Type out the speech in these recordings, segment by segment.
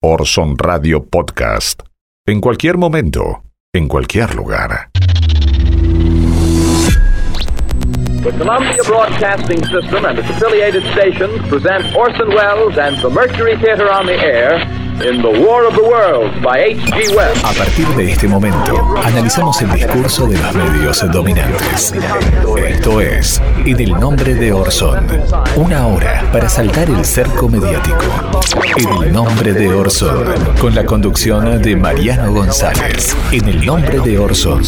Orson Radio Podcast. En cualquier momento, en cualquier lugar. The Columbia Broadcasting System and its affiliated stations present Orson Welles and the Mercury Theater on the Air in The War of the Worlds by H.G. Wells. A partir de este momento, analizamos el discurso de los medios dominantes. Esto es En el nombre de Orson. Una hora para saltar el cerco mediático. En el nombre de Orson. Con la conducción de Mariano González. En el nombre de Orson.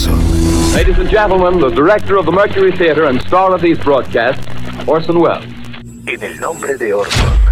Ladies and gentlemen, the director of the Mercury Theater and star of these broadcasts, Orson Welles. En el nombre de Orson.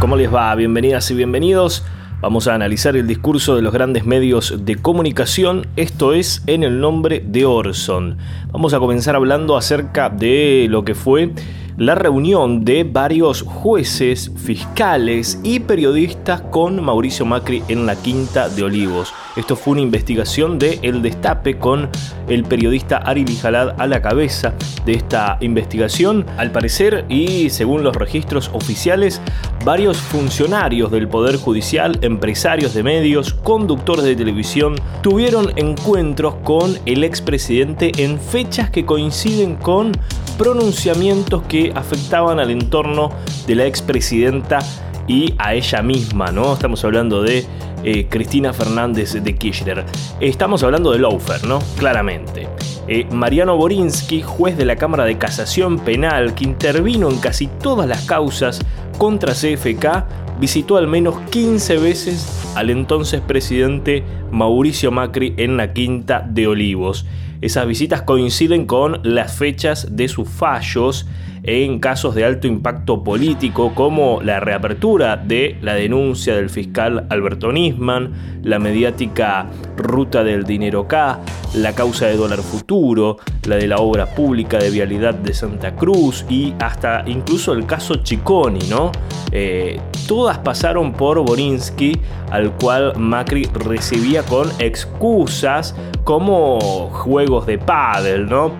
¿Cómo les va? Bienvenidas y bienvenidos. Vamos a analizar el discurso de los grandes medios de comunicación, esto es en el nombre de Orson. Vamos a comenzar hablando acerca de lo que fue la reunión de varios jueces, fiscales y periodistas con Mauricio Macri en la Quinta de Olivos. Esto fue una investigación de El Destape con el periodista Ari Lijalad a la cabeza de esta investigación. Al parecer, y según los registros oficiales, varios funcionarios del Poder Judicial, empresarios de medios, conductores de televisión, tuvieron encuentros con el expresidente en fechas que coinciden con pronunciamientos que afectaban al entorno de la expresidenta y a ella misma, ¿no? Estamos hablando de eh, Cristina Fernández de Kirchner. Estamos hablando de Laufer, ¿no? Claramente. Eh, Mariano Borinsky, juez de la Cámara de Casación Penal, que intervino en casi todas las causas contra CFK, visitó al menos 15 veces al entonces presidente Mauricio Macri en la Quinta de Olivos. Esas visitas coinciden con las fechas de sus fallos en casos de alto impacto político como la reapertura de la denuncia del fiscal Alberto Nisman, la mediática ruta del dinero K, la causa de dólar futuro, la de la obra pública de vialidad de Santa Cruz y hasta incluso el caso Chiconi, ¿no? Eh, todas pasaron por Borinsky, al cual Macri recibía con excusas como juegos de pádel, ¿no?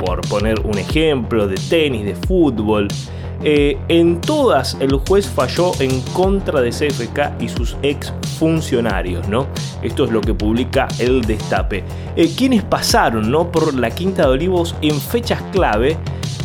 Por poner un ejemplo, de tenis, de fútbol. Eh, en todas el juez falló en contra de CFK y sus ex funcionarios, ¿no? Esto es lo que publica el Destape. Eh, quienes pasaron, ¿no? Por la Quinta de Olivos en fechas clave,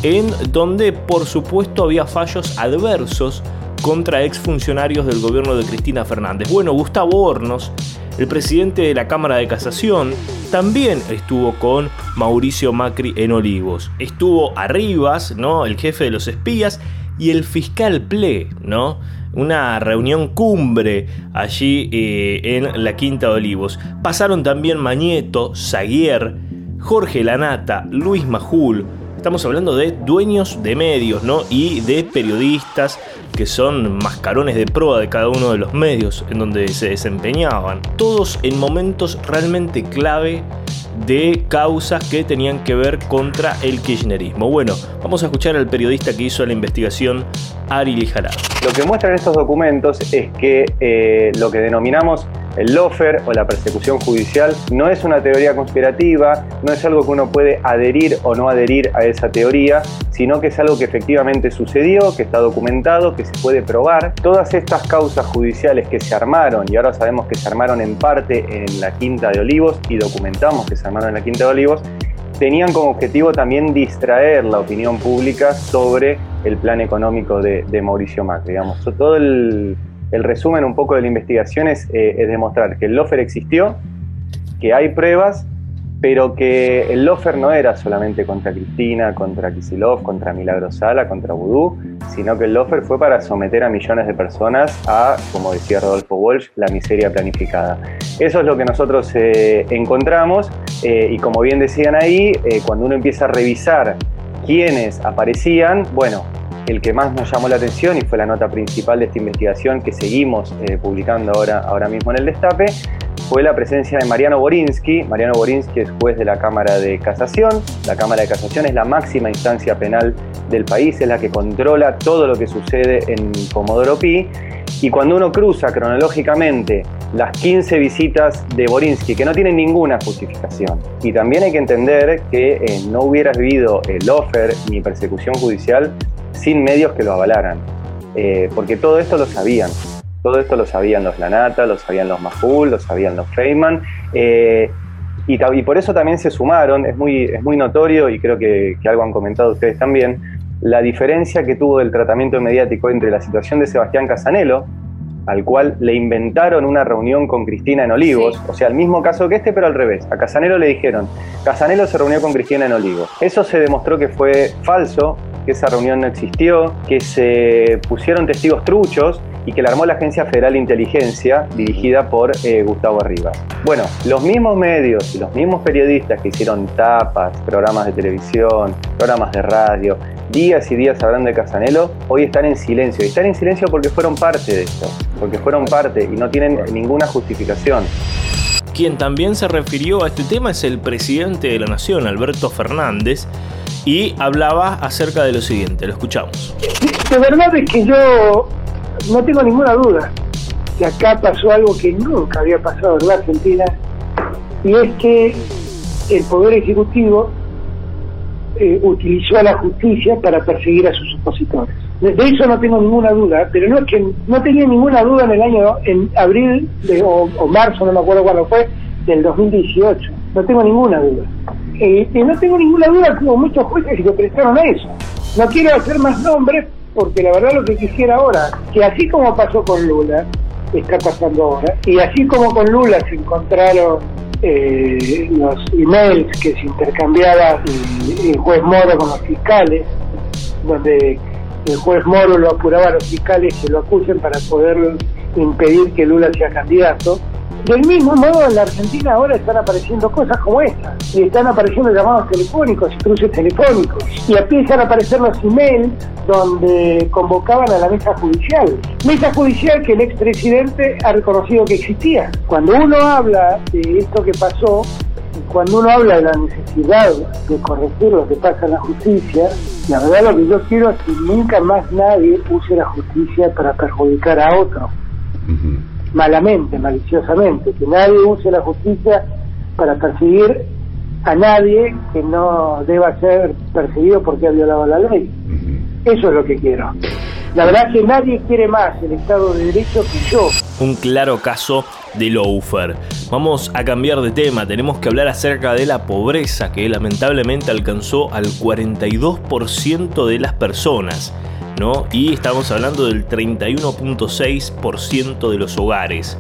en donde por supuesto había fallos adversos contra exfuncionarios del gobierno de Cristina Fernández. Bueno, Gustavo Hornos, el presidente de la Cámara de Casación, también estuvo con Mauricio Macri en Olivos. Estuvo Arribas, ¿no? El jefe de los espías y el fiscal Ple, ¿no? Una reunión cumbre allí eh, en la Quinta de Olivos. Pasaron también Mañeto, Zaguier, Jorge Lanata, Luis Majul. Estamos hablando de dueños de medios, ¿no? Y de periodistas que son mascarones de proa de cada uno de los medios en donde se desempeñaban. Todos en momentos realmente clave de causas que tenían que ver contra el kirchnerismo. Bueno, vamos a escuchar al periodista que hizo la investigación, Ari Lijarado. Lo que muestran estos documentos es que eh, lo que denominamos el lofer o la persecución judicial no es una teoría conspirativa, no es algo que uno puede adherir o no adherir a esa teoría, sino que es algo que efectivamente sucedió, que está documentado, que se puede probar. Todas estas causas judiciales que se armaron, y ahora sabemos que se armaron en parte en la Quinta de Olivos y documentamos que se armaron en la Quinta de Olivos, tenían como objetivo también distraer la opinión pública sobre el plan económico de, Mauricio Macri. Digamos, todo el, resumen un poco de la investigación es, eh, es demostrar que el lofer existió, que hay pruebas pero que el lofer no era solamente contra Cristina, contra Kisilov, contra Milagro Sala, contra Vudú, sino que el lofer fue para someter a millones de personas a, como decía Rodolfo Walsh, la miseria planificada. Eso es lo que nosotros eh, encontramos eh, y como bien decían ahí, cuando uno empieza a revisar quiénes aparecían, bueno, el que más nos llamó la atención y fue la nota principal de esta investigación que seguimos publicando ahora, ahora mismo en el Destape, fue la presencia de Mariano Borinsky. Mariano Borinsky es juez de la Cámara de Casación. La Cámara de Casación es la máxima instancia penal del país, es la que controla todo lo que sucede en Comodoro Pi. Y cuando uno cruza cronológicamente las 15 visitas de Borinsky, que no tienen ninguna justificación, y también hay que entender que eh, no hubiera habido el offer ni persecución judicial sin medios que lo avalaran. eh, porque todo esto lo sabían. Todo esto lo sabían los Lanata, lo sabían los Mahul, lo sabían los Feynman. Eh, y, y, por eso también se sumaron, es muy, es muy notorio y creo que, que algo han comentado ustedes también, la diferencia que tuvo el tratamiento mediático entre la situación de Sebastián Casanelo, al cual le inventaron una reunión con Cristina en Olivos, o sea, el mismo caso que este, pero al revés. A Casanelo le dijeron, Casanelo se reunió con Cristina en Olivos. Eso se demostró que fue falso, que esa reunión no existió, que se pusieron testigos truchos y que la armó la Agencia Federal de Inteligencia dirigida por eh, Gustavo Arribas. Bueno, los mismos medios y los mismos periodistas que hicieron tapas, programas de televisión, programas de radio, días y días hablando de Casanelo, hoy están en silencio. Y están en silencio porque fueron parte de esto, porque fueron parte y no tienen ninguna justificación. Quien también se refirió a este tema es el presidente de la Nación, Alberto Fernández, y hablaba acerca de lo siguiente, lo escuchamos. La verdad es que yo no tengo ninguna duda que acá pasó algo que nunca había pasado en la Argentina, y es que el Poder Ejecutivo eh, utilizó a la justicia para perseguir a sus opositores. De, eso no tengo ninguna duda, pero no es que no tenía ninguna duda en el año, en abril de, o, marzo, no me acuerdo cuándo fue, del 2018. No tengo ninguna duda. Y no tengo ninguna duda como muchos jueces que se prestaron a eso. No quiero hacer más nombres porque la verdad lo que quisiera ahora, que así como pasó con Lula, está pasando ahora, y así como con Lula se encontraron eh, los emails que se intercambiaba el, juez Moro con los fiscales, donde el juez Moro lo apuraba a los fiscales que lo acusen para poder impedir que Lula sea candidato. Del mismo modo, en la Argentina ahora están apareciendo cosas como estas, y están apareciendo llamados telefónicos, cruces telefónicos, y empiezan a aparecer los emails donde convocaban a la mesa judicial. Mesa judicial que el expresidente ha reconocido que existía. Cuando uno habla de esto que pasó, cuando uno habla de la necesidad de corregir lo que pasa en la justicia, la verdad lo que yo quiero es que nunca más nadie use la justicia para perjudicar a otro malamente, maliciosamente, que nadie use la justicia para perseguir a nadie que no deba ser perseguido porque ha violado la ley. Eso es lo que quiero. La verdad que nadie quiere más el Estado de Derecho que yo. Un claro caso de Loafer. Vamos a cambiar de tema, tenemos que hablar acerca de la pobreza que lamentablemente alcanzó al 42% de las personas. Y estamos hablando del 31.6% de los hogares.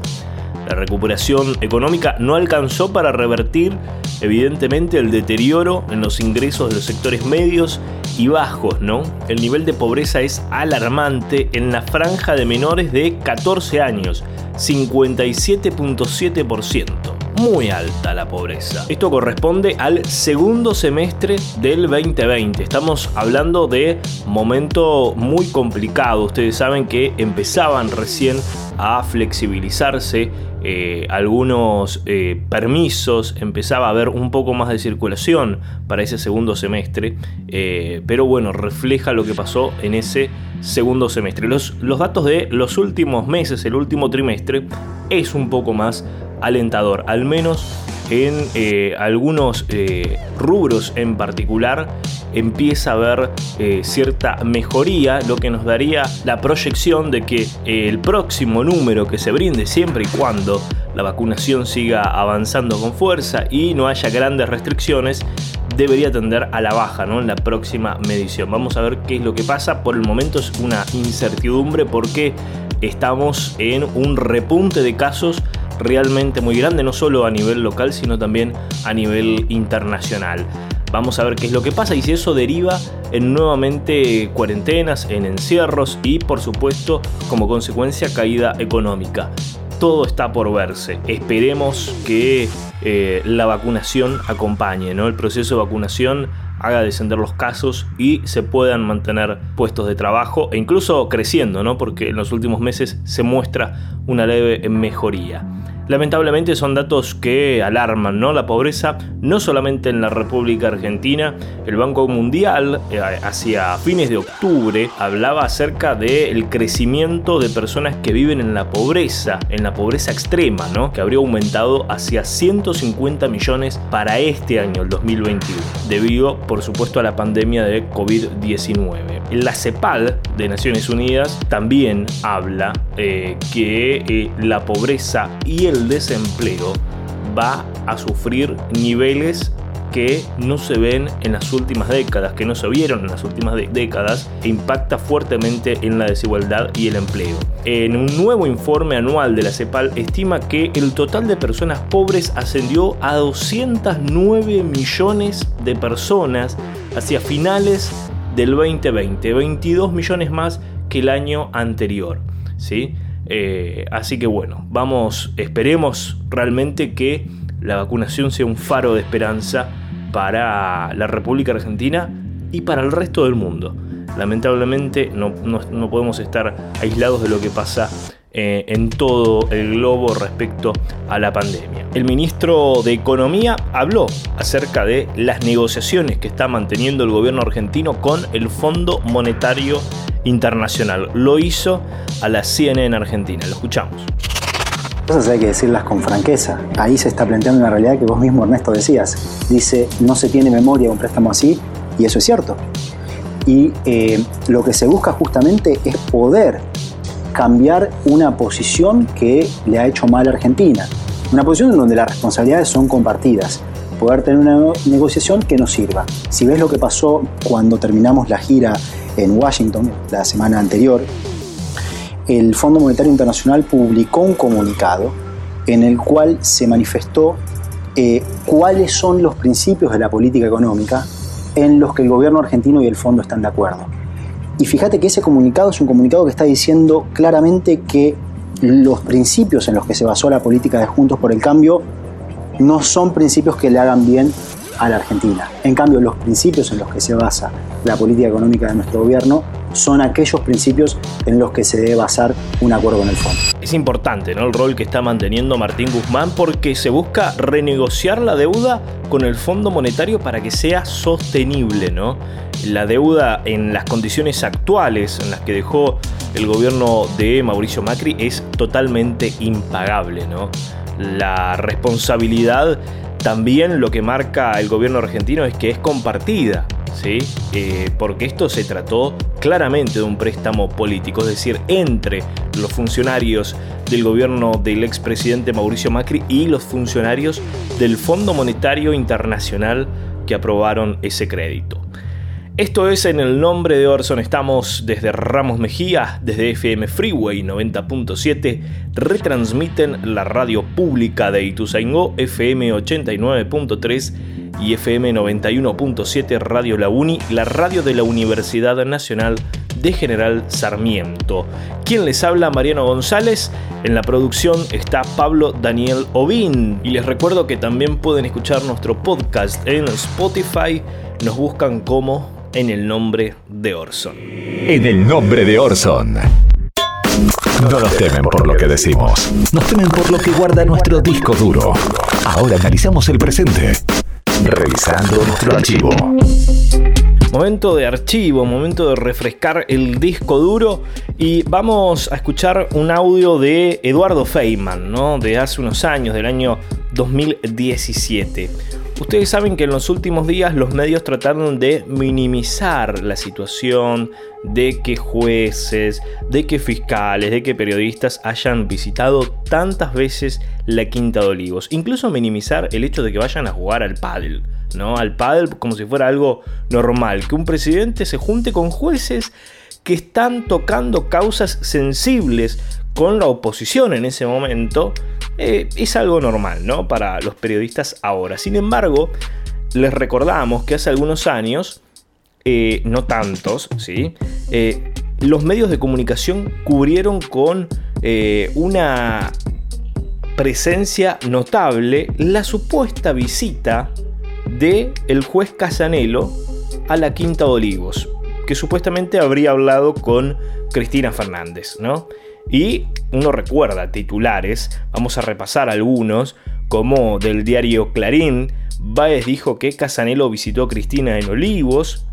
La recuperación económica no alcanzó para revertir evidentemente el deterioro en los ingresos de los sectores medios y bajos, ¿no? El nivel de pobreza es alarmante en la franja de menores de 14 años, 57.7% muy alta la pobreza. Esto corresponde al segundo semestre del 2020. Estamos hablando de momento muy complicado. Ustedes saben que empezaban recién a flexibilizarse eh, algunos eh, permisos, empezaba a haber un poco más de circulación para ese segundo semestre, eh, pero bueno, refleja lo que pasó en ese segundo semestre. Los, los datos de los últimos meses, el último trimestre, es un poco más alentador, al menos en eh, algunos eh, rubros en particular empieza a haber eh, cierta mejoría, lo que nos daría la proyección de que el próximo número que se brinde siempre y cuando la vacunación siga avanzando con fuerza y no haya grandes restricciones, debería tender a la baja ¿no? en la próxima medición. Vamos a ver qué es lo que pasa. Por el momento es una incertidumbre porque estamos en un repunte de casos realmente muy grande, no solo a nivel local, sino también a nivel internacional. Vamos a ver qué es lo que pasa y si eso deriva en nuevamente cuarentenas, en encierros y por supuesto como consecuencia caída económica. Todo está por verse. Esperemos que eh, la vacunación acompañe, ¿no? El proceso de vacunación haga descender los casos y se puedan mantener puestos de trabajo e incluso creciendo, ¿no? Porque en los últimos meses se muestra una leve mejoría. Lamentablemente son datos que alarman, ¿no? La pobreza no solamente en la República Argentina, el Banco Mundial eh, hacia fines de octubre hablaba acerca del crecimiento de personas que viven en la pobreza, en la pobreza extrema, ¿no? Que habría aumentado hacia 150 millones para este año, el 2021, debido por supuesto a la pandemia de COVID-19. La CEPAL de Naciones Unidas también habla eh, que eh, la pobreza y el el desempleo va a sufrir niveles que no se ven en las últimas décadas, que no se vieron en las últimas décadas, e impacta fuertemente en la desigualdad y el empleo. En un nuevo informe anual de la CEPAL estima que el total de personas pobres ascendió a 209 millones de personas hacia finales del 2020, 22 millones más que el año anterior. ¿sí? Eh, así que bueno, vamos, esperemos realmente que la vacunación sea un faro de esperanza para la República Argentina y para el resto del mundo. Lamentablemente no, podemos estar aislados de lo que pasa eh, en todo el globo respecto a la pandemia. El ministro de Economía habló acerca de las negociaciones que está manteniendo el gobierno argentino con el Fondo Monetario internacional. Lo hizo a la CNN Argentina. Lo escuchamos. Cosas hay que decirlas con franqueza. Ahí se está planteando una realidad que vos mismo, Ernesto, decías. Dice, no se tiene memoria un préstamo así, y eso es cierto. Y eh, lo que se busca justamente es poder cambiar una posición que le ha hecho mal a Argentina. Una posición en donde las responsabilidades son compartidas. Poder tener una negociación que nos sirva. Si ves lo que pasó cuando terminamos la gira en Washington la semana anterior, el Fondo Monetario Internacional publicó un comunicado en el cual se manifestó eh, cuáles son los principios de la política económica en los que el gobierno argentino y el fondo están de acuerdo. Y fíjate que ese comunicado es un comunicado que está diciendo claramente que los principios en los que se basó la política de Juntos por el Cambio no son principios que le hagan bien a la Argentina. En cambio, los principios en los que se basa la política económica de nuestro gobierno son aquellos principios en los que se debe basar un acuerdo en el fondo. Es importante ¿no? el rol que está manteniendo Martín Guzmán porque se busca renegociar la deuda con el Fondo Monetario para que sea sostenible. ¿no? La deuda en las condiciones actuales en las que dejó el gobierno de Mauricio Macri es totalmente impagable. ¿no? La responsabilidad también lo que marca el gobierno argentino es que es compartida, ¿sí? Eh, porque esto se trató claramente de un préstamo político, es decir, entre los funcionarios del gobierno del expresidente Mauricio Macri y los funcionarios del Fondo Monetario Internacional que aprobaron ese crédito. Esto es en el nombre de Orson. Estamos desde Ramos Mejía, desde FM Freeway 90.7. Retransmiten la radio pública de Ituzaingó, FM 89.3 y FM 91.7 Radio La Uni, la radio de la Universidad Nacional de General Sarmiento. Quien les habla, Mariano González. En la producción está Pablo Daniel Ovin. Y les recuerdo que también pueden escuchar nuestro podcast en Spotify. Nos buscan como en el nombre de Orson. En el nombre de Orson. No nos temen por lo que decimos, nos temen por lo que guarda nuestro disco duro. Ahora analizamos el presente, revisando nuestro archivo. Momento de archivo, momento de refrescar el disco duro y vamos a escuchar un audio de Eduardo Feynman, ¿no? De hace unos años, del año 2017. Ustedes saben que en los últimos días los medios trataron de minimizar la situación de que jueces, de que fiscales, de que periodistas hayan visitado tantas veces la Quinta de Olivos. Incluso minimizar el hecho de que vayan a jugar al pádel, ¿no? Al pádel como si fuera algo normal, que un presidente se junte con jueces que están tocando causas sensibles con la oposición en ese momento eh, es algo normal, ¿no? Para los periodistas ahora. Sin embargo, les recordamos que hace algunos años, eh, no tantos, ¿sí? Eh, los medios de comunicación cubrieron con una presencia notable la supuesta visita de el juez Casanelo a la Quinta de Olivos, que supuestamente habría hablado con Cristina Fernández, ¿no? Y uno recuerda titulares, vamos a repasar algunos, como del diario Clarín, Baez dijo que Casanelo visitó a Cristina en Olivos,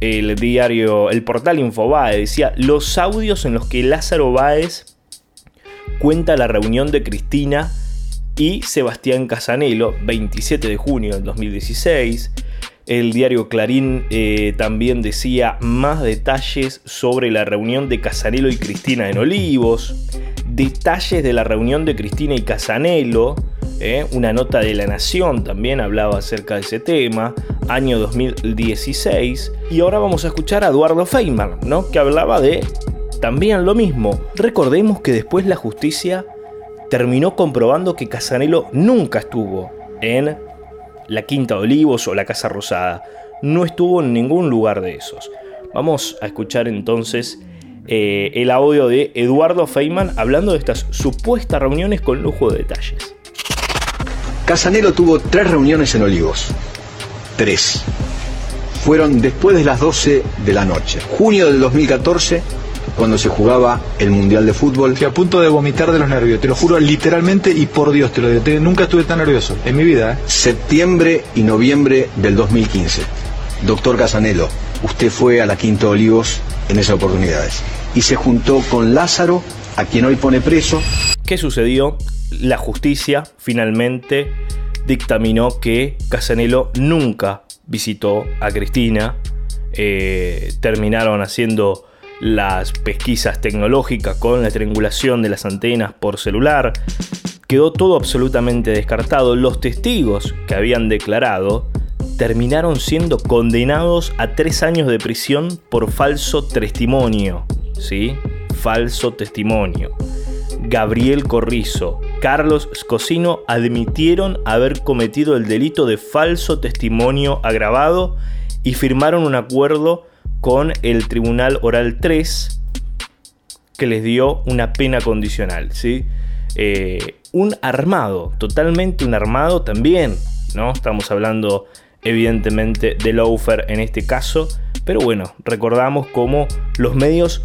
el diario, el portal Infobae decía los audios en los que Lázaro Báez cuenta la reunión de Cristina y Sebastián Casanelo, 27 de junio del 2016. El diario Clarín eh, también decía más detalles sobre la reunión de Casanelo y Cristina en Olivos, detalles de la reunión de Cristina y Casanelo, eh, una nota de La Nación también hablaba acerca de ese tema, año 2016, y ahora vamos a escuchar a Eduardo Feynman, ¿no? que hablaba de también lo mismo. Recordemos que después la justicia terminó comprobando que Casanelo nunca estuvo en la Quinta de Olivos o la Casa Rosada. No estuvo en ningún lugar de esos. Vamos a escuchar entonces eh, el audio de Eduardo Feynman hablando de estas supuestas reuniones con lujo de detalles. Casanelo tuvo tres reuniones en Olivos. Tres. Fueron después de las 12 de la noche. Junio del 2014 cuando se jugaba el Mundial de Fútbol. Estoy a punto de vomitar de los nervios, te lo juro literalmente y por Dios te lo digo. Nunca estuve tan nervioso en mi vida. ¿eh? Septiembre y noviembre del 2015. Doctor Casanelo, usted fue a la Quinta Olivos en esas oportunidades y se juntó con Lázaro, a quien hoy pone preso. ¿Qué sucedió? La justicia finalmente dictaminó que Casanelo nunca visitó a Cristina. Eh, terminaron haciendo las pesquisas tecnológicas con la triangulación de las antenas por celular. Quedó todo absolutamente descartado. Los testigos que habían declarado terminaron siendo condenados a tres años de prisión por falso testimonio. ¿Sí? Falso testimonio. Gabriel Corrizo, Carlos Scosino admitieron haber cometido el delito de falso testimonio agravado y firmaron un acuerdo con el Tribunal Oral 3 que les dio una pena condicional. ¿sí? Eh, un armado, totalmente un armado también. ¿no? Estamos hablando evidentemente de Loafer en este caso. Pero bueno, recordamos cómo los medios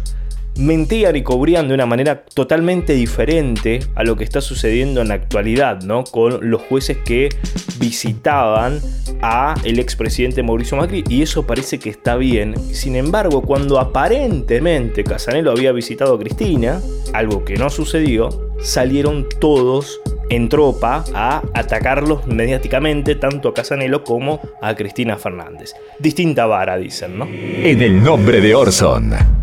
mentían y cubrían de una manera totalmente diferente a lo que está sucediendo en la actualidad, ¿no? Con los jueces que visitaban a el expresidente Mauricio Macri y eso parece que está bien. Sin embargo, cuando aparentemente Casanelo había visitado a Cristina, algo que no sucedió, salieron todos en tropa a atacarlos mediáticamente tanto a Casanelo como a Cristina Fernández. Distinta vara, dicen, ¿no? En el nombre de Orson.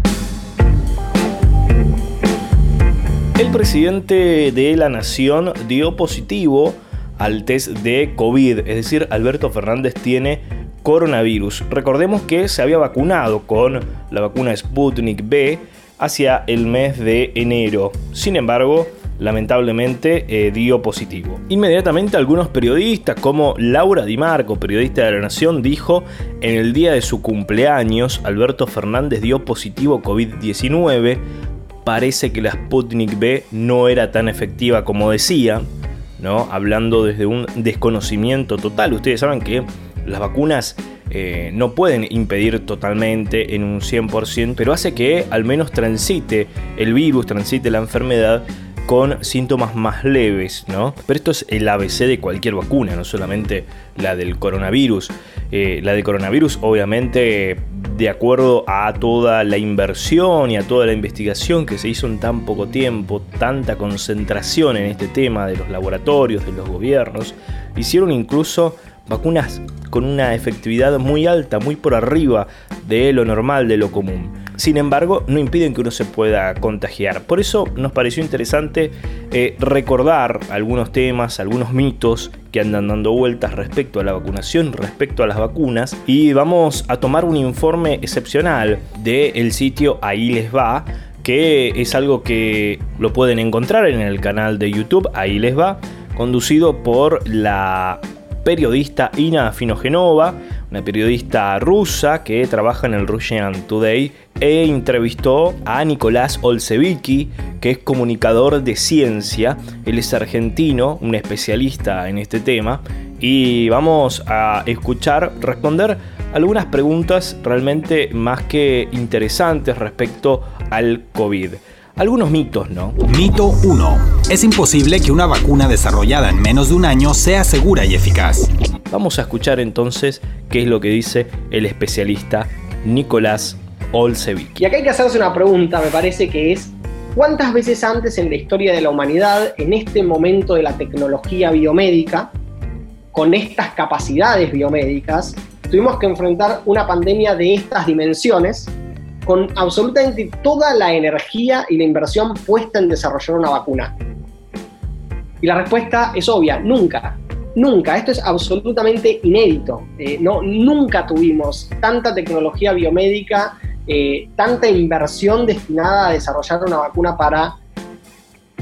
Presidente de la nación dio positivo al test de COVID, es decir, Alberto Fernández tiene coronavirus. Recordemos que se había vacunado con la vacuna Sputnik B hacia el mes de enero. Sin embargo, lamentablemente eh, dio positivo. Inmediatamente algunos periodistas como Laura Di Marco, periodista de la Nación, dijo en el día de su cumpleaños Alberto Fernández dio positivo COVID-19 parece que la Sputnik B no era tan efectiva como decía, ¿no? hablando desde un desconocimiento total. Ustedes saben que las vacunas eh, no pueden impedir totalmente en un 100%, pero hace que al menos transite el virus, transite la enfermedad con síntomas más leves, ¿no? Pero esto es el ABC de cualquier vacuna, no solamente la del coronavirus. Eh, la del coronavirus, obviamente, de acuerdo a toda la inversión y a toda la investigación que se hizo en tan poco tiempo, tanta concentración en este tema de los laboratorios, de los gobiernos, hicieron incluso vacunas con una efectividad muy alta, muy por arriba de lo normal, de lo común. Sin embargo, no impiden que uno se pueda contagiar. Por eso nos pareció interesante eh, recordar algunos temas, algunos mitos que andan dando vueltas respecto a la vacunación, respecto a las vacunas. Y vamos a tomar un informe excepcional del sitio Ahí les va que es algo que lo pueden encontrar en el canal de YouTube, ahí les va, conducido por la periodista Ina Finogenova, una periodista rusa que trabaja en el Russian Today e entrevistó a Nicolás Olsevicki, que es comunicador de ciencia. Él es argentino, un especialista en este tema. Y vamos a escuchar, responder algunas preguntas realmente más que interesantes respecto al COVID. Algunos mitos, ¿no? Mito 1. Es imposible que una vacuna desarrollada en menos de un año sea segura y eficaz. Vamos a escuchar entonces qué es lo que dice el especialista Nicolás Olsevich. Y acá hay que hacerse una pregunta, me parece que es, ¿cuántas veces antes en la historia de la humanidad, en este momento de la tecnología biomédica, con estas capacidades biomédicas, tuvimos que enfrentar una pandemia de estas dimensiones con absolutamente toda la energía y la inversión puesta en desarrollar una vacuna? Y la respuesta es obvia, nunca. Nunca, esto es absolutamente inédito. Eh, no, nunca tuvimos tanta tecnología biomédica, eh, tanta inversión destinada a desarrollar una vacuna para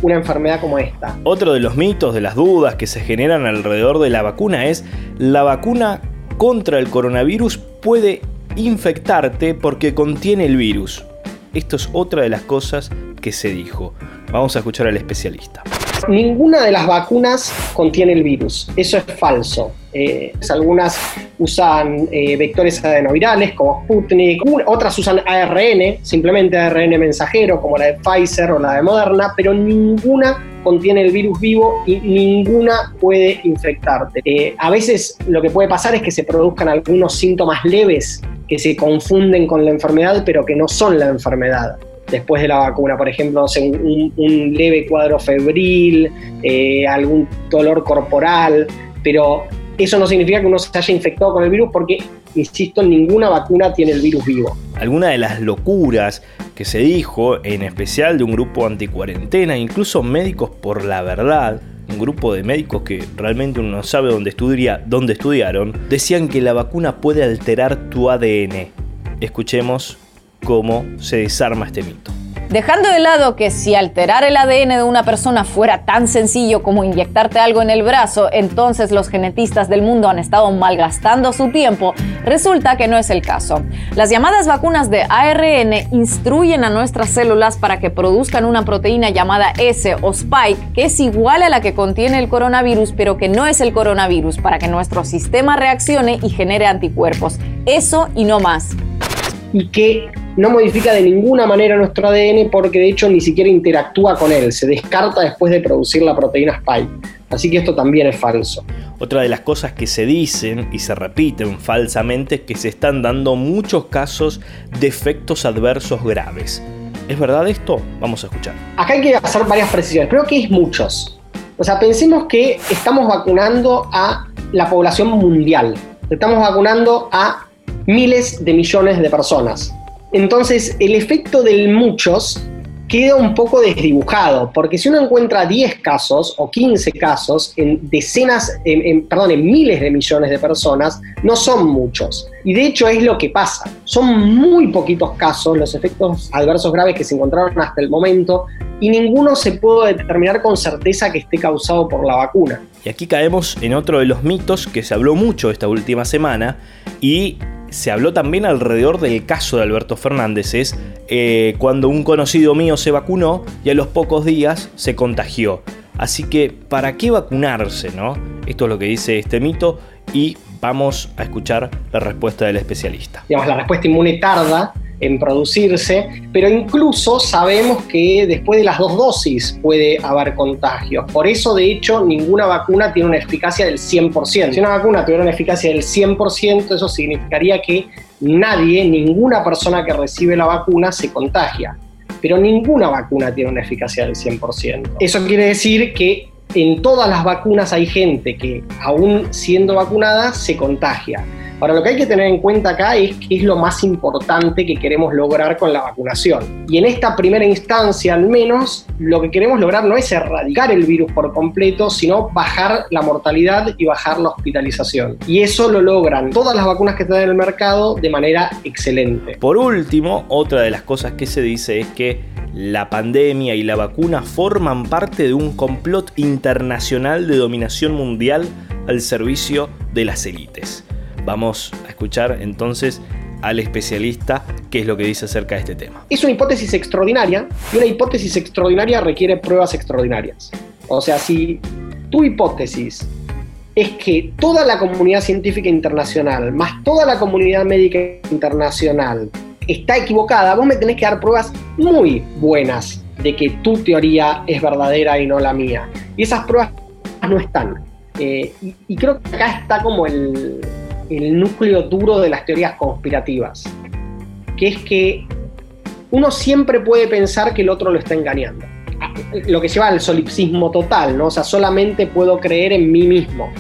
una enfermedad como esta. Otro de los mitos, de las dudas que se generan alrededor de la vacuna es la vacuna contra el coronavirus puede infectarte porque contiene el virus. Esto es otra de las cosas que se dijo. Vamos a escuchar al especialista. Ninguna de las vacunas contiene el virus, eso es falso. Eh, algunas usan eh, vectores adenovirales como Sputnik, otras usan ARN, simplemente ARN mensajero como la de Pfizer o la de Moderna, pero ninguna contiene el virus vivo y ninguna puede infectarte. Eh, a veces lo que puede pasar es que se produzcan algunos síntomas leves que se confunden con la enfermedad, pero que no son la enfermedad después de la vacuna, por ejemplo, un, leve cuadro febril, eh, algún dolor corporal, pero eso no significa que uno se haya infectado con el virus porque, insisto, ninguna vacuna tiene el virus vivo. Alguna de las locuras que se dijo, en especial de un grupo anticuarentena, incluso médicos por la verdad, un grupo de médicos que realmente uno no sabe dónde, dónde estudiaron, decían que la vacuna puede alterar tu ADN. Escuchemos cómo se desarma este mito. Dejando de lado que si alterar el ADN de una persona fuera tan sencillo como inyectarte algo en el brazo, entonces los genetistas del mundo han estado malgastando su tiempo, resulta que no es el caso. Las llamadas vacunas de ARN instruyen a nuestras células para que produzcan una proteína llamada S o spike, que es igual a la que contiene el coronavirus, pero que no es el coronavirus, para que nuestro sistema reaccione y genere anticuerpos. Eso y no más. Y que no modifica de ninguna manera nuestro ADN porque de hecho ni siquiera interactúa con él, se descarta después de producir la proteína spike. Así que esto también es falso. Otra de las cosas que se dicen y se repiten falsamente es que se están dando muchos casos de efectos adversos graves. ¿Es verdad esto? Vamos a escuchar. Acá hay que hacer varias precisiones. Creo que es muchos. O sea, pensemos que estamos vacunando a la población mundial. Estamos vacunando a miles de millones de personas. Entonces, el efecto del muchos queda un poco desdibujado, porque si uno encuentra 10 casos o 15 casos en decenas, perdón, en miles de millones de personas, no son muchos. Y de hecho es lo que pasa. Son muy poquitos casos los efectos adversos graves que se encontraron hasta el momento y ninguno se puede determinar con certeza que esté causado por la vacuna. Y aquí caemos en otro de los mitos que se habló mucho esta última semana y se habló también alrededor del caso de Alberto Fernández, es eh, cuando un conocido mío se vacunó y a los pocos días se contagió. Así que, ¿para qué vacunarse? No? Esto es lo que dice este mito y vamos a escuchar la respuesta del especialista. La respuesta inmune tarda en producirse, pero incluso sabemos que después de las dos dosis puede haber contagios. Por eso, de hecho, ninguna vacuna tiene una eficacia del 100%. Si una vacuna tuviera una eficacia del 100%, eso significaría que nadie, ninguna persona que recibe la vacuna se contagia. Pero ninguna vacuna tiene una eficacia del 100%. Eso quiere decir que en todas las vacunas hay gente que, aún siendo vacunada, se contagia. Ahora, lo que hay que tener en cuenta acá es que es lo más importante que queremos lograr con la vacunación. Y en esta primera instancia, al menos, lo que queremos lograr no es erradicar el virus por completo, sino bajar la mortalidad y bajar la hospitalización. Y eso lo logran todas las vacunas que están en el mercado de manera excelente. Por último, otra de las cosas que se dice es que la pandemia y la vacuna forman parte de un complot internacional de dominación mundial al servicio de las élites. Vamos a escuchar entonces al especialista qué es lo que dice acerca de este tema. Es una hipótesis extraordinaria y una hipótesis extraordinaria requiere pruebas extraordinarias. O sea, si tu hipótesis es que toda la comunidad científica internacional, más toda la comunidad médica internacional, está equivocada, vos me tenés que dar pruebas muy buenas de que tu teoría es verdadera y no la mía. Y esas pruebas no están. Eh, y, creo que acá está como el, el núcleo duro de las teorías conspirativas, que es que uno siempre puede pensar que el otro lo está engañando. Lo que lleva al solipsismo total, ¿no? O sea, solamente puedo creer en mí mismo.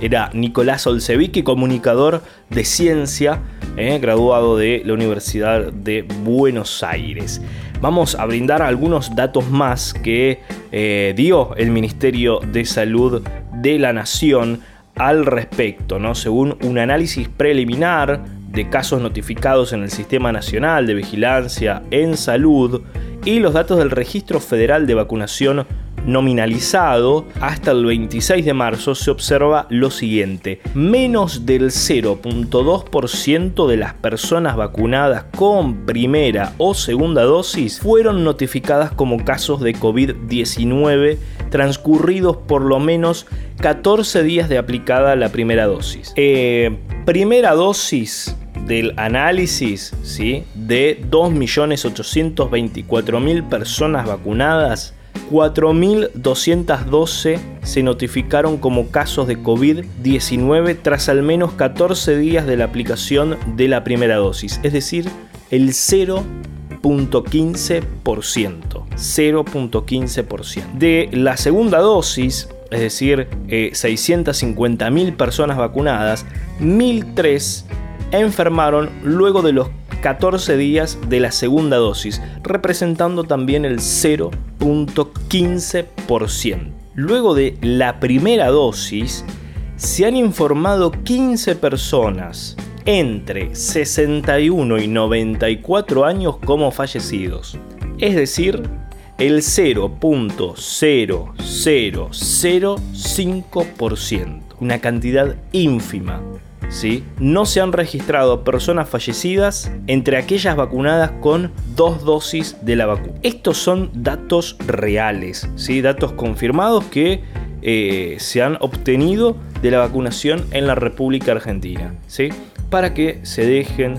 Era Nicolás Olsevicki, comunicador de ciencia, eh, graduado de la Universidad de Buenos Aires. Vamos a brindar algunos datos más que eh, dio el Ministerio de Salud de la Nación al respecto, ¿no? Según un análisis preliminar de casos notificados en el Sistema Nacional de Vigilancia en Salud y los datos del Registro Federal de Vacunación nominalizado, hasta el 26 de marzo se observa lo siguiente. Menos del 0.2% de las personas vacunadas con primera o segunda dosis fueron notificadas como casos de COVID-19 transcurridos por lo menos 14 días de aplicada la primera dosis. Eh, primera dosis del análisis ¿sí? de 2.824.000 personas vacunadas, 4.212 se notificaron como casos de COVID-19 tras al menos 14 días de la aplicación de la primera dosis, es decir, el 0.15%. 0.15%. De la segunda dosis, es decir, 650.000 eh, personas vacunadas, 1.003 enfermaron luego de los 14 días de la segunda dosis, representando también el 0.15%. Luego de la primera dosis, se han informado 15 personas entre 61 y 94 años como fallecidos. Es decir, el 0.0005%. Una cantidad ínfima no se han registrado personas fallecidas entre aquellas vacunadas con dos dosis de la vacuna. Estos son datos reales, ¿sí? datos confirmados que eh, se han obtenido de la vacunación en la República Argentina, ¿sí? Para que se dejen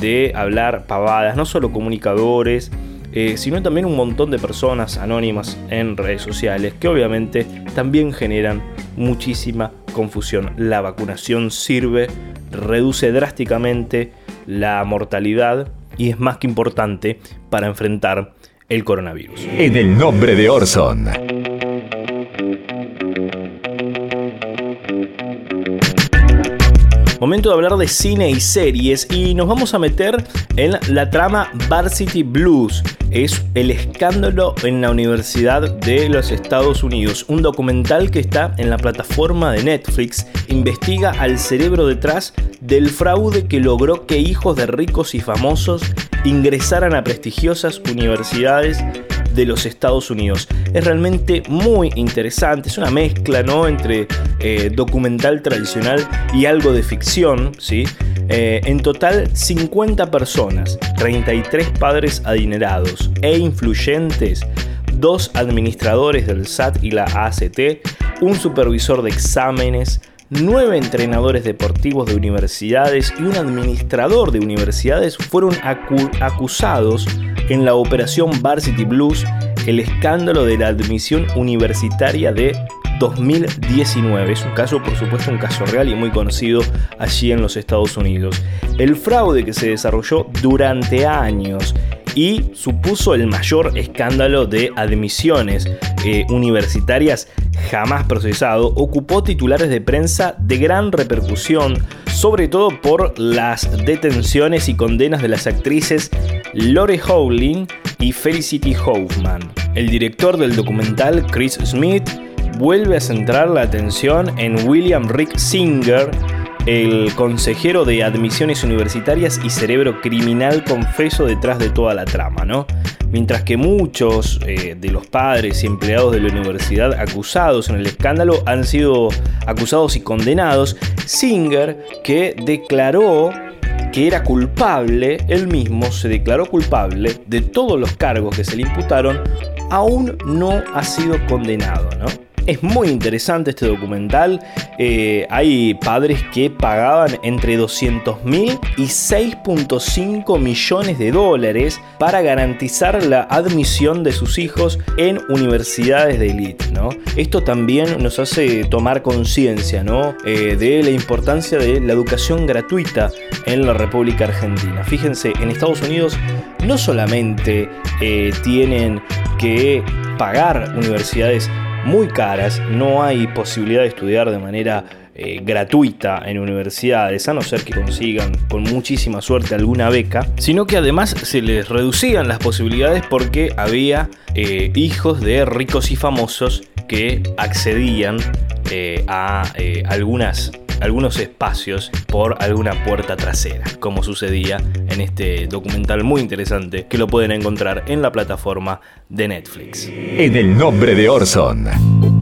de hablar pavadas, no solo comunicadores, eh, sino también un montón de personas anónimas en redes sociales que obviamente también generan muchísima confusión. La vacunación sirve, reduce drásticamente la mortalidad y es más que importante para enfrentar el coronavirus. En el nombre de Orson. Momento de hablar de cine y series y nos vamos a meter en la trama Varsity Blues. Es el escándalo en la Universidad de los Estados Unidos. Un documental que está en la plataforma de Netflix investiga al cerebro detrás del fraude que logró que hijos de ricos y famosos ingresaran a prestigiosas universidades de los Estados Unidos. Es realmente muy interesante, es una mezcla ¿no? entre eh, documental tradicional y algo de ficción. ¿sí? Eh, en total 50 personas, 33 padres adinerados e influyentes, dos administradores del SAT y la ACT, un supervisor de exámenes, nueve entrenadores deportivos de universidades y un administrador de universidades fueron acusados en la operación Varsity Blues, el escándalo de la admisión universitaria de 2019. Es un caso, por supuesto, un caso real y muy conocido allí en los Estados Unidos. El fraude que se desarrolló durante años y supuso el mayor escándalo de admisiones eh, universitarias jamás procesado, ocupó titulares de prensa de gran repercusión, sobre todo por las detenciones y condenas de las actrices Lore Howling y Felicity Hoffman. El director del documental, Chris Smith, vuelve a centrar la atención en William Rick Singer, el consejero de admisiones universitarias y cerebro criminal confeso detrás de toda la trama, ¿no? Mientras que muchos eh, de los padres y empleados de la universidad acusados en el escándalo han sido acusados y condenados, Singer, que declaró que era culpable, él mismo se declaró culpable de todos los cargos que se le imputaron, aún no ha sido condenado, ¿no? Es muy interesante este documental. Eh, hay padres que pagaban entre 200 mil y 6.5 millones de dólares para garantizar la admisión de sus hijos en universidades de élite. ¿no? Esto también nos hace tomar conciencia ¿no? Eh, de la importancia de la educación gratuita en la República Argentina. Fíjense, en Estados Unidos no solamente eh, tienen que pagar universidades muy caras, no hay posibilidad de estudiar de manera eh, gratuita en universidades, a no ser que consigan con muchísima suerte alguna beca, sino que además se les reducían las posibilidades porque había eh, hijos de ricos y famosos que accedían a algunas algunos espacios por alguna puerta trasera, como sucedía en este documental muy interesante que lo pueden encontrar en la plataforma de Netflix. En el nombre de Orson.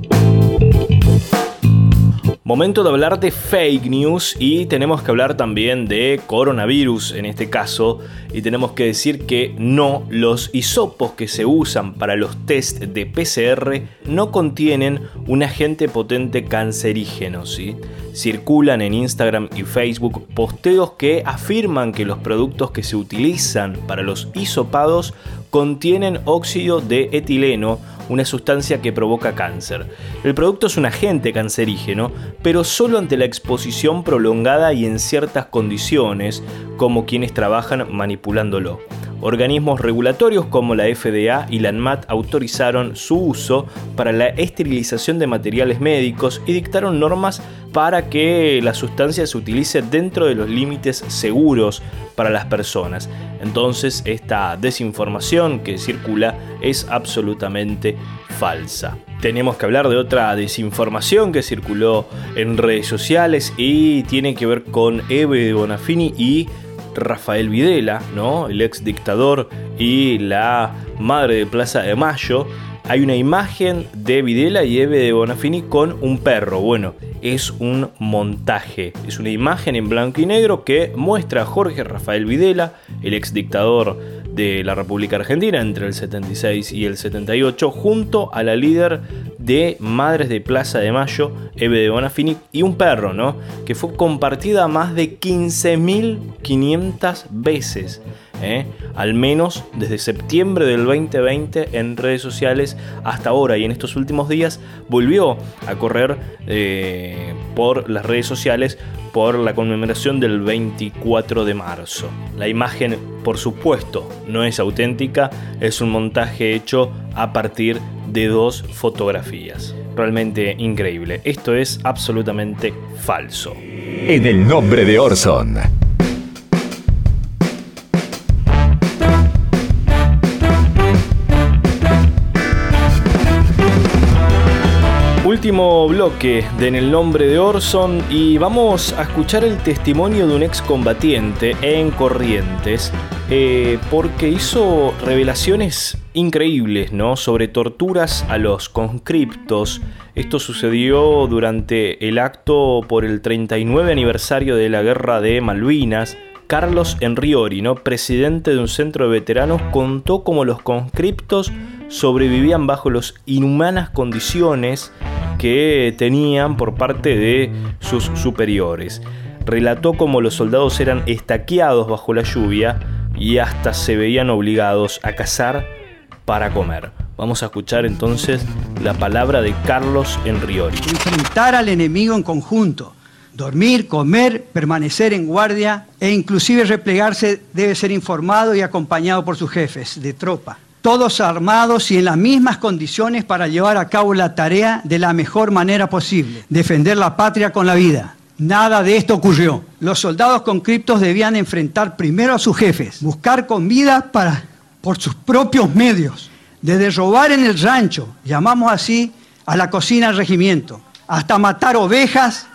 Momento de hablar de fake news y tenemos que hablar también de coronavirus en este caso y tenemos que decir que no, los hisopos que se usan para los test de PCR no contienen un agente potente cancerígeno, ¿sí? Circulan en Instagram y Facebook posteos que afirman que los productos que se utilizan para los hisopados contienen óxido de etileno, una sustancia que provoca cáncer. El producto es un agente cancerígeno, pero solo ante la exposición prolongada y en ciertas condiciones, como quienes trabajan manipulándolo. Organismos regulatorios como la FDA y la ANMAT autorizaron su uso para la esterilización de materiales médicos y dictaron normas para que la sustancia se utilice dentro de los límites seguros para las personas. Entonces esta desinformación que circula es absolutamente falsa. Tenemos que hablar de otra desinformación que circuló en redes sociales y tiene que ver con Eve Bonafini y Rafael Videla, ¿no? el ex dictador y la madre de Plaza de Mayo, hay una imagen de Videla y Eve de Bonafini con un perro. Bueno, es un montaje. Es una imagen en blanco y negro que muestra a Jorge Rafael Videla, el ex dictador de la República Argentina entre el 76 y el 78, junto a la líder de Madres de Plaza de Mayo, Eve de Bonafini, y un perro, ¿no? Que fue compartida más de 15.500 veces. ¿eh? al menos desde septiembre del 2020 en redes sociales hasta ahora y en estos últimos días volvió a correr eh, por las redes sociales por la conmemoración del 24 de marzo. La imagen, por supuesto, no es auténtica, es un montaje hecho a partir de dos fotografías. Realmente increíble. Esto es absolutamente falso. En el nombre de Orson. último bloque de En el nombre de Orson y vamos a escuchar el testimonio de un excombatiente en Corrientes eh, porque hizo revelaciones increíbles ¿no? sobre torturas a los conscriptos. Esto sucedió durante el acto por el 39 aniversario de la Guerra de Malvinas. Carlos Enriori, ¿no? presidente de un centro de veteranos, contó cómo los conscriptos sobrevivían bajo las inhumanas condiciones que tenían por parte de sus superiores. Relató cómo los soldados eran estaqueados bajo la lluvia y hasta se veían obligados a cazar para comer. Vamos a escuchar entonces la palabra de Carlos Enriori. Enfrentar al enemigo en conjunto, dormir, comer, permanecer en guardia e inclusive replegarse debe ser informado y acompañado por sus jefes de tropa todos armados y en las mismas condiciones para llevar a cabo la tarea de la mejor manera posible, defender la patria con la vida. Nada de esto ocurrió. Los soldados conscriptos debían enfrentar primero a sus jefes, buscar comida para, por sus propios medios, desde robar en el rancho, llamamos así a la cocina del regimiento, hasta matar ovejas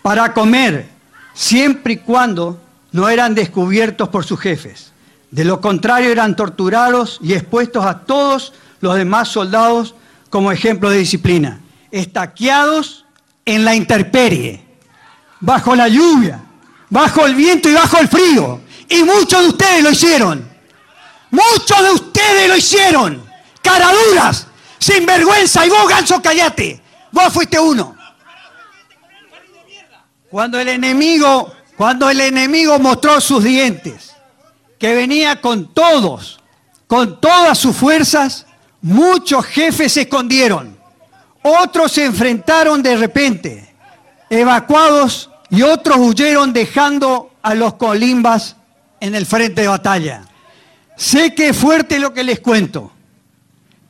para comer, siempre y cuando no eran descubiertos por sus jefes. De lo contrario eran torturados y expuestos a todos los demás soldados como ejemplo de disciplina. Estaqueados en la intemperie, bajo la lluvia, bajo el viento y bajo el frío. Y muchos de ustedes lo hicieron. Muchos de ustedes lo hicieron. Caraduras, sinvergüenza. Y vos, ganso, callate. Vos fuiste uno. Cuando el enemigo, cuando el enemigo mostró sus dientes, que venía con todos, con todas sus fuerzas, muchos jefes se escondieron. Otros se enfrentaron de repente, evacuados, y otros huyeron dejando a los colimbas en el frente de batalla. Sé que es fuerte lo que les cuento,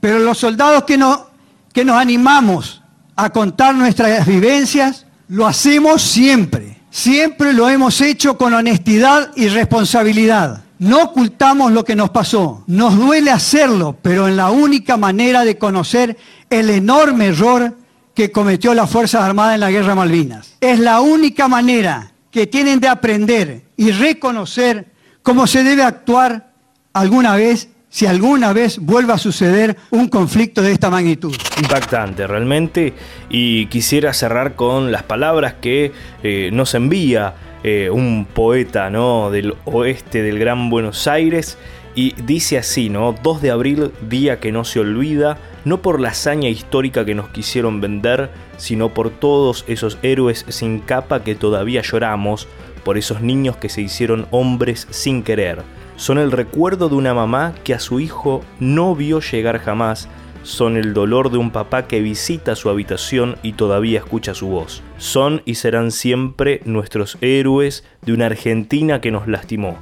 pero los soldados que, no, que nos animamos a contar nuestras vivencias, lo hacemos siempre. Siempre lo hemos hecho con honestidad y responsabilidad. No ocultamos lo que nos pasó. Nos duele hacerlo, pero en la única manera de conocer el enorme error que cometió las Fuerzas Armadas en la Guerra Malvinas. Es la única manera que tienen de aprender y reconocer cómo se debe actuar alguna vez si alguna vez vuelva a suceder un conflicto de esta magnitud. Impactante realmente y quisiera cerrar con las palabras que eh, nos envía eh, un poeta ¿no? del oeste del Gran Buenos Aires y dice así, ¿no? 2 de abril, día que no se olvida, no por la hazaña histórica que nos quisieron vender, sino por todos esos héroes sin capa que todavía lloramos, por esos niños que se hicieron hombres sin querer. Son el recuerdo de una mamá que a su hijo no vio llegar jamás, son el dolor de un papá que visita su habitación y todavía escucha su voz. Son y serán siempre nuestros héroes de una Argentina que nos lastimó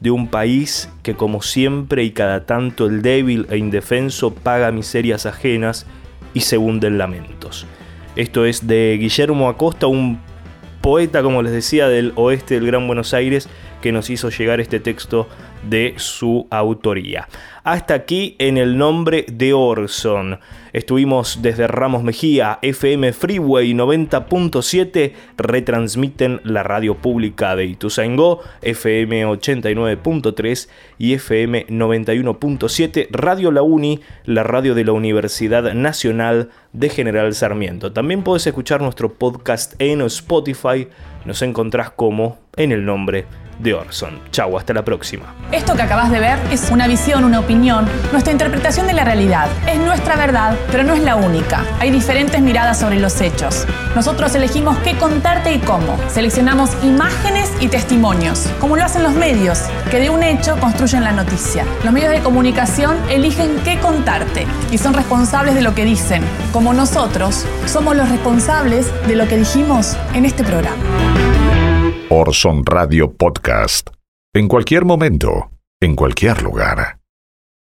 de un país que como siempre y cada tanto el débil e indefenso paga miserias ajenas y se hunde en lamentos. Esto es de Guillermo Acosta, un poeta, como les decía, del oeste del Gran Buenos Aires, que nos hizo llegar este texto de su autoría. Hasta aquí en el nombre de Orson. Estuvimos desde Ramos Mejía, FM Freeway 90.7, retransmiten la radio pública de Ituzaingó, FM 89.3 y FM 91.7, Radio La Uni, la radio de la Universidad Nacional de General Sarmiento. También puedes escuchar nuestro podcast en Spotify, nos encontrás como en el nombre de Orson. Chau, hasta la próxima. Esto que acabas de ver es una visión, una opinión, nuestra interpretación de la realidad. Es nuestra verdad, pero no es la única. Hay diferentes miradas sobre los hechos. Nosotros elegimos qué contarte y cómo. Seleccionamos imágenes y testimonios, como lo hacen los medios, que de un hecho construyen la noticia. Los medios de comunicación eligen qué contarte y son responsables de lo que dicen, como nosotros somos los responsables de lo que dijimos en este programa. Orson Radio Podcast. En cualquier momento, en cualquier lugar.